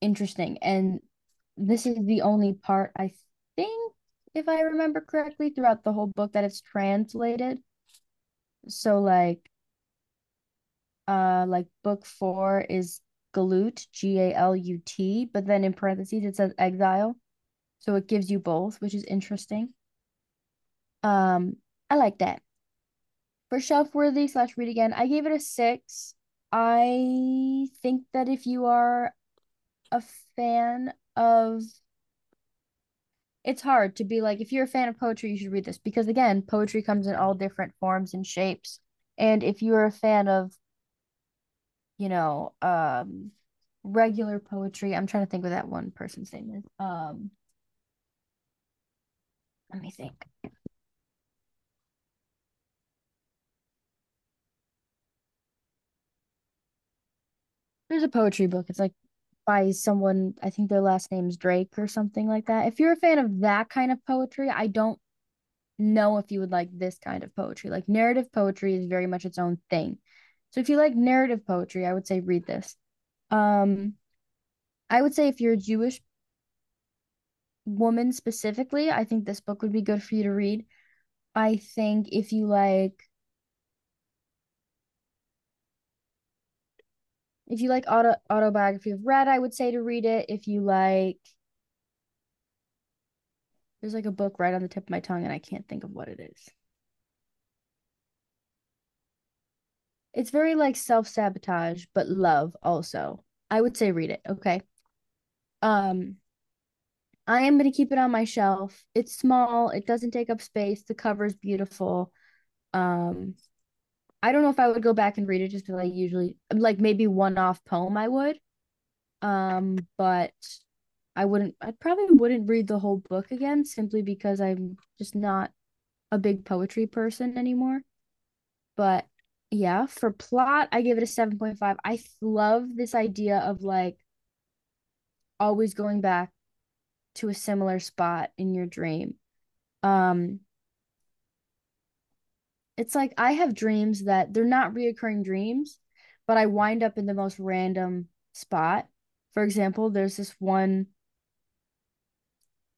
interesting. And this is the only part I think, if I remember correctly, throughout the whole book that it's translated. So like uh like book four is Galut, G-A-L-U-T, but then in parentheses it says exile. So it gives you both, which is interesting. Um, I like that. For shelf worthy slash read again, I gave it a six. I think that if you are a fan of it's hard to be like if you're a fan of poetry, you should read this because again, poetry comes in all different forms and shapes. And if you're a fan of, you know, um regular poetry, I'm trying to think what that one person's name is. Um let me think. There's a poetry book. It's like by someone, I think their last name's Drake or something like that. If you're a fan of that kind of poetry, I don't know if you would like this kind of poetry. Like narrative poetry is very much its own thing. So if you like narrative poetry, I would say read this. Um I would say if you're a Jewish woman specifically, I think this book would be good for you to read. I think if you like if you like auto autobiography of Red, I would say to read it. If you like there's like a book right on the tip of my tongue and I can't think of what it is. It's very like self-sabotage, but love also. I would say read it, okay? Um I am going to keep it on my shelf. It's small, it doesn't take up space. The cover's beautiful. Um I don't know if I would go back and read it just because I usually like maybe one off poem I would. Um, but I wouldn't I probably wouldn't read the whole book again simply because I'm just not a big poetry person anymore. But yeah, for plot, I give it a 7.5. I love this idea of like always going back to a similar spot in your dream. Um it's like I have dreams that they're not reoccurring dreams, but I wind up in the most random spot. For example, there's this one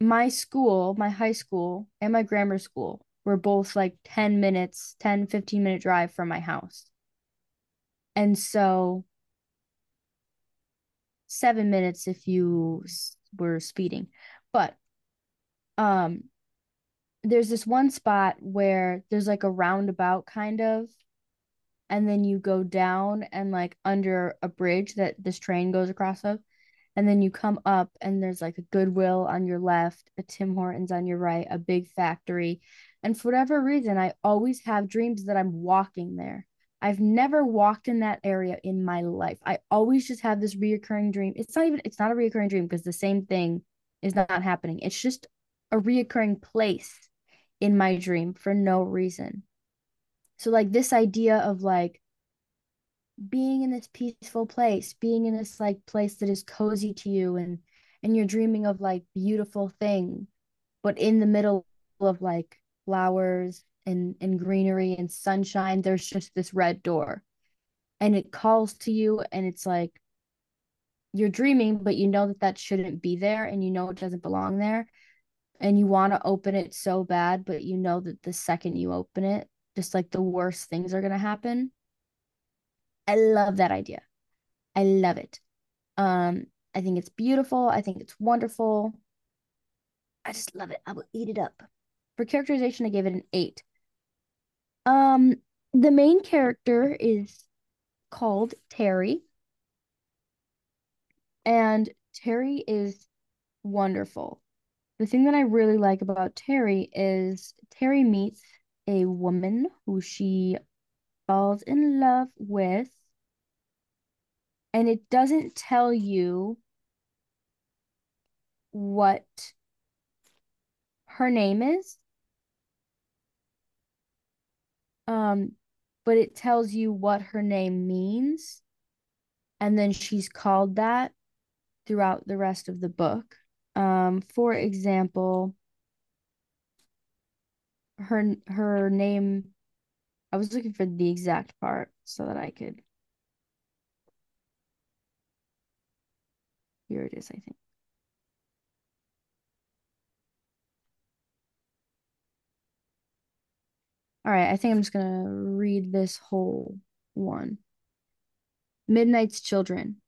my school, my high school, and my grammar school were both like 10 minutes, 10, 15 minute drive from my house. And so seven minutes if you were speeding. But um there's this one spot where there's like a roundabout kind of and then you go down and like under a bridge that this train goes across of and then you come up and there's like a goodwill on your left a tim hortons on your right a big factory and for whatever reason i always have dreams that i'm walking there. I've never walked in that area in my life. I always just have this reoccurring dream. It's not even it's not a reoccurring dream because the same thing is not happening. It's just a reoccurring place in my dream for no reason so like this idea of like being in this peaceful place, being in this like place that is cozy to you and and you're dreaming of like beautiful thing, but in the middle of like flowers and and greenery and sunshine, there's just this red door. And it calls to you and it's like you're dreaming, but you know that that shouldn't be there and you know it doesn't belong there. And you want to open it so bad, but you know that the second you open it, just like the worst things are going to happen. I love that idea. I love it. Um, I think it's beautiful. I think it's wonderful. I just love it. I will eat it up. For characterization, I gave it an eight. Um, the main character is called Terry. And Terry is wonderful. The thing that I really like about Terry is Terry meets a woman who she falls in love with and it doesn't tell you what her name is um but it tells you what her name means and then she's called that throughout the rest of the book um for example her her name I was looking for the exact part so that I could Here it is, I think. All right, I think I'm just going to read this whole one. Midnight's Children.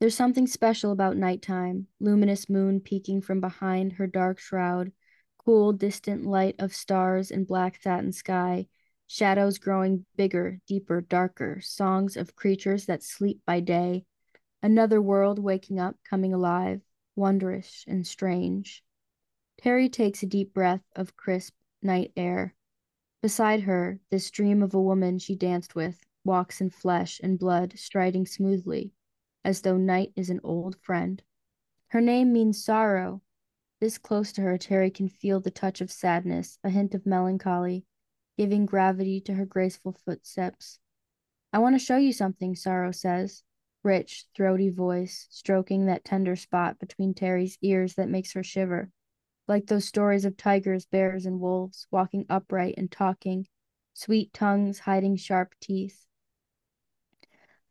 There's something special about nighttime, luminous moon peeking from behind her dark shroud, cool, distant light of stars and black satin sky, shadows growing bigger, deeper, darker, songs of creatures that sleep by day, another world waking up, coming alive, wondrous and strange. Terry takes a deep breath of crisp night air. Beside her, this dream of a woman she danced with walks in flesh and blood, striding smoothly, as though night is an old friend. Her name means sorrow. This close to her, Terry can feel the touch of sadness, a hint of melancholy, giving gravity to her graceful footsteps. I want to show you something, Sorrow says, rich, throaty voice, stroking that tender spot between Terry's ears that makes her shiver, like those stories of tigers, bears, and wolves walking upright and talking, sweet tongues hiding sharp teeth.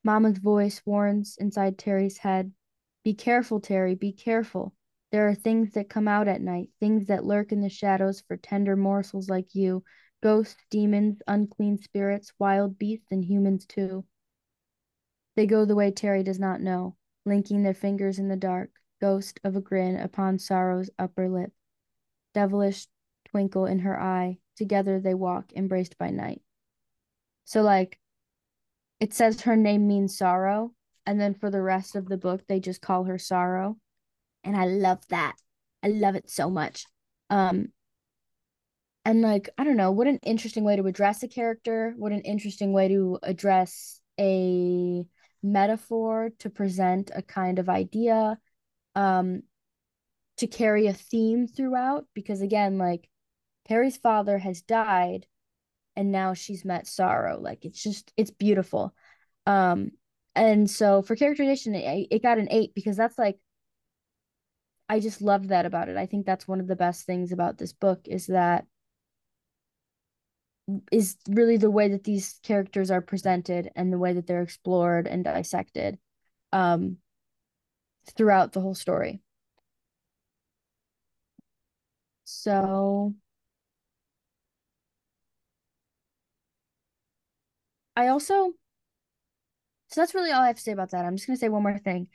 Mama's voice warns inside Terry's head Be careful, Terry, be careful. There are things that come out at night, things that lurk in the shadows for tender morsels like you ghosts, demons, unclean spirits, wild beasts, and humans too. They go the way Terry does not know, linking their fingers in the dark, ghost of a grin upon sorrow's upper lip, devilish twinkle in her eye. Together they walk, embraced by night. So, like, it says her name means sorrow, and then for the rest of the book, they just call her Sorrow. And I love that. I love it so much. Um, and like, I don't know, what an interesting way to address a character, what an interesting way to address a metaphor, to present a kind of idea, um, to carry a theme throughout. Because again, like, Terry's father has died and now she's met sorrow. Like, it's just, it's beautiful. Um, and so for characterization, it, it got an eight because that's like, I just love that about it. I think that's one of the best things about this book is that is really the way that these characters are presented and the way that they're explored and dissected um throughout the whole story. So I also so that's really all I have to say about that. I'm just to say one more thing.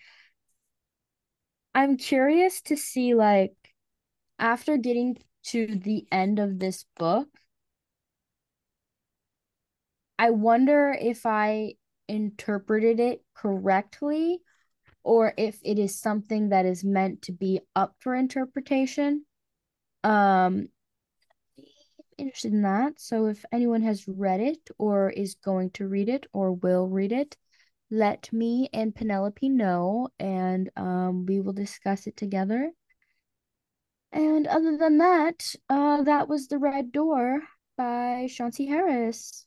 I'm curious to see like after getting to the end of this book I wonder if I interpreted it correctly or if it is something that is meant to be up for interpretation. Um interested in that. So if anyone has read it or is going to read it or will read it, let me and Penelope know and um we will discuss it together. And other than that, uh that was The Red Door by Shawn C. Harris.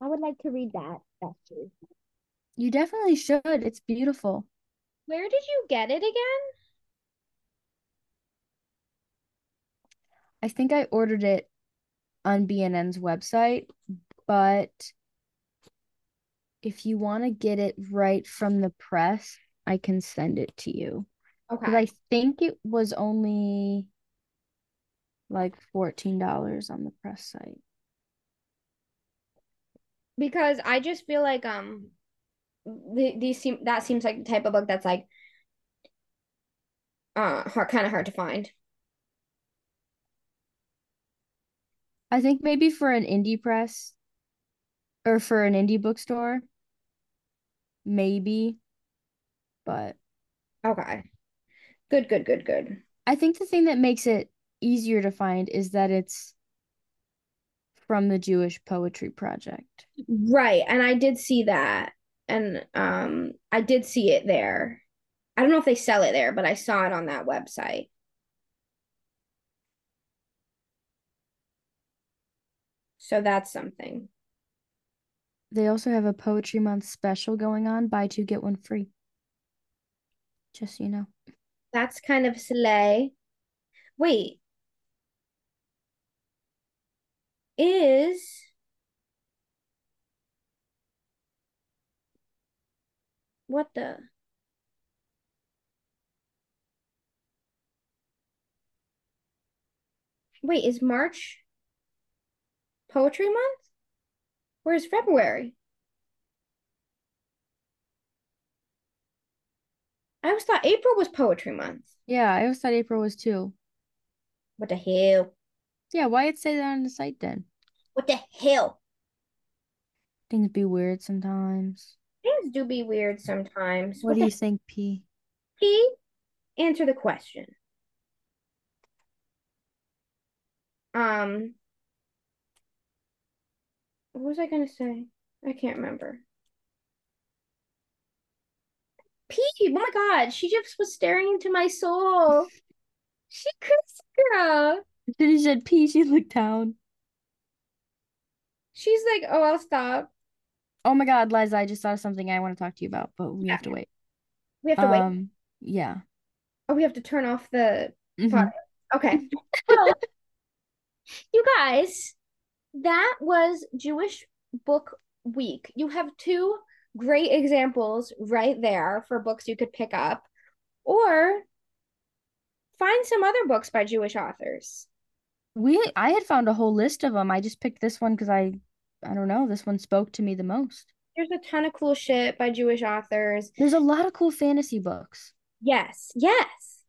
I would like to read that actually. You definitely should. It's beautiful. Where did you get it again? I think I ordered it on B&N's website, but if you want to get it right from the press, I can send it to you. Okay. I think it was only like $14 on the press site because I just feel like um these seem that seems like the type of book that's like uh hard, kind of hard to find. I think maybe for an indie press or for an indie bookstore, maybe, but okay. Good, good, good, good. I think the thing that makes it easier to find is that it's from the Jewish Poetry Project. Right. And I did see that. And um I did see it there. I don't know if they sell it there, but I saw it on that website. So that's something. They also have a Poetry Month special going on buy two, get one free. Just so you know. That's kind of slay. Wait, is what the Wait, is March poetry month? Where's February? I always thought April was poetry month. Yeah, I always thought April was too. What the hell? Yeah, why it say that on the site then? What the hell? Things be weird sometimes. Things do be weird sometimes. What do you think, P? P? Answer the question. Um, what was I gonna say? I can't remember. P, oh my God, she just was staring into my soul. She crazy girl. Then he said P, she looked down. She's like, oh, I'll stop. Oh my God, Liza, I just thought of something I want to talk to you about, but we have to wait. We have to wait. Um, yeah. Oh, we have to turn off the Mhm. Okay. Well, you guys, that was Jewish Book Week. You have two great examples right there for books you could pick up, or find some other books by Jewish authors. We I had found a whole list of them. I just picked this one because I I don't know, this one spoke to me the most. There's a ton of cool shit by Jewish authors. There's a lot of cool fantasy books. Yes, yes.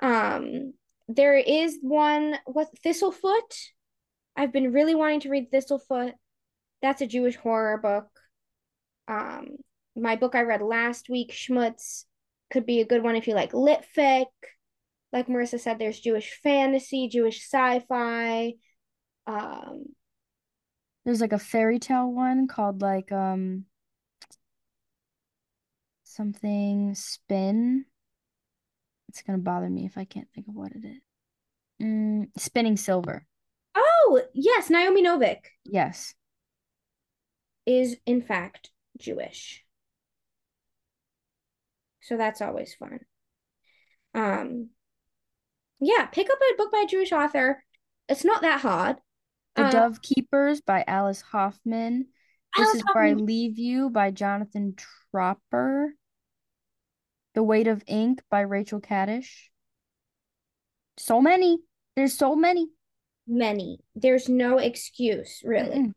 Um, there is one, what, Thistlefoot? I've been really wanting to read Thistlefoot. That's a Jewish horror book. Um, my book I read last week, Schmutz, could be a good one if you like lit fic. Like Marissa said, there's Jewish fantasy, Jewish sci-fi. Um, There's like a fairy tale one called like um something spin. It's gonna bother me if I can't think of what it is. Mm, Spinning Silver. Oh, yes, Naomi Novik Yes. is in fact Jewish. So that's always fun. Um, yeah, pick up a book by a Jewish author. It's not that hard. The Uh, Dove Keepers by Alice Hoffman. This Alice is where I Leave You by Jonathan Tropper. The Weight of Ink by Rachel Kadish. So many. There's so many. Many. There's no excuse, really. Mm-mm.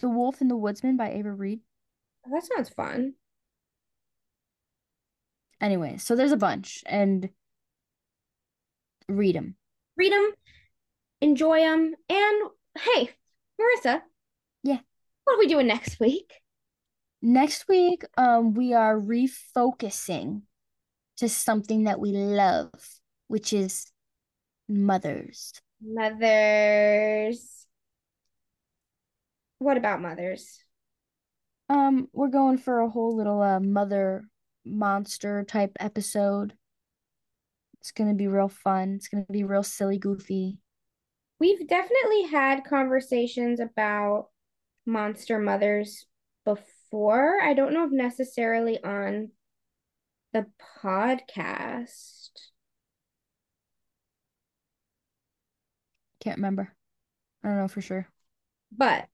The Wolf and the Woodsman by Ava Reid. That sounds fun. Anyway, so there's a bunch and read them. Read them, enjoy them, and hey, Marissa. Yeah. What are we doing next week? Next week, um, we are refocusing to something that we love, which is mothers. Mothers. What about mothers? Um, we're going for a whole little uh mother monster type episode. It's gonna be real fun. It's gonna be real silly, goofy. We've definitely had conversations about monster mothers before. I don't know if necessarily on the podcast. Can't remember. I don't know for sure. but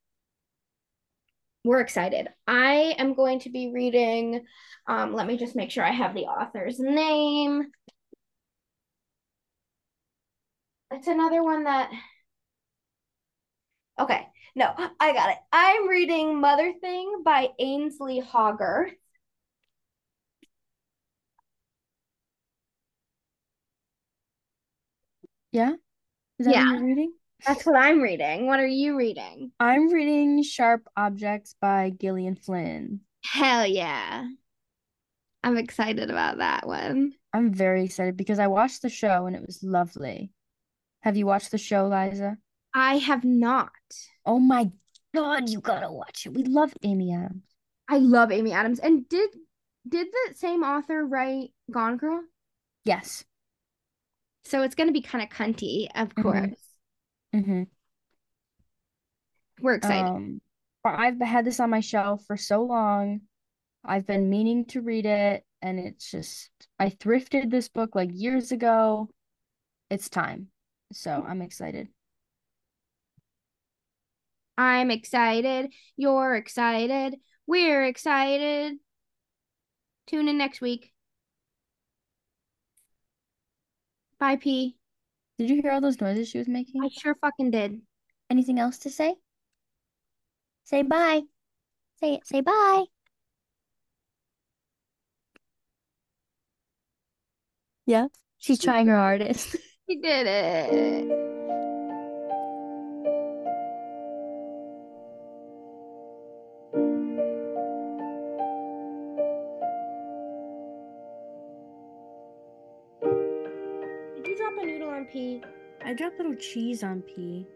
we're excited. I am going to be reading, um, let me just make sure I have the author's name. It's another one that, okay, no, I got it. I'm reading Mother Thing by Ainsley Hogarth. Yeah? Is that Yeah. what you're reading? That's what I'm reading. What are you reading? I'm reading Sharp Objects by Gillian Flynn. Hell yeah. I'm excited about that one. I'm very excited because I watched the show and it was lovely. Have you watched the show, Liza? I have not. Oh my God, you gotta watch it. We love Amy Adams. I love Amy Adams. And did did the same author write Gone Girl? Yes. So it's gonna be kind of cunty, of Mhm. course. Mm-hmm. We're excited. Um, I've had this on my shelf for so long. I've been meaning to read it, and it's just I thrifted this book like years ago. It's time. So I'm excited. I'm excited. You're excited. We're excited. Tune in next week. Bye, P. Did you hear all those noises she was making? I sure fucking did. Anything else to say? Say bye. Say say bye. Yeah, she's trying her hardest. She did it. Cheese on P.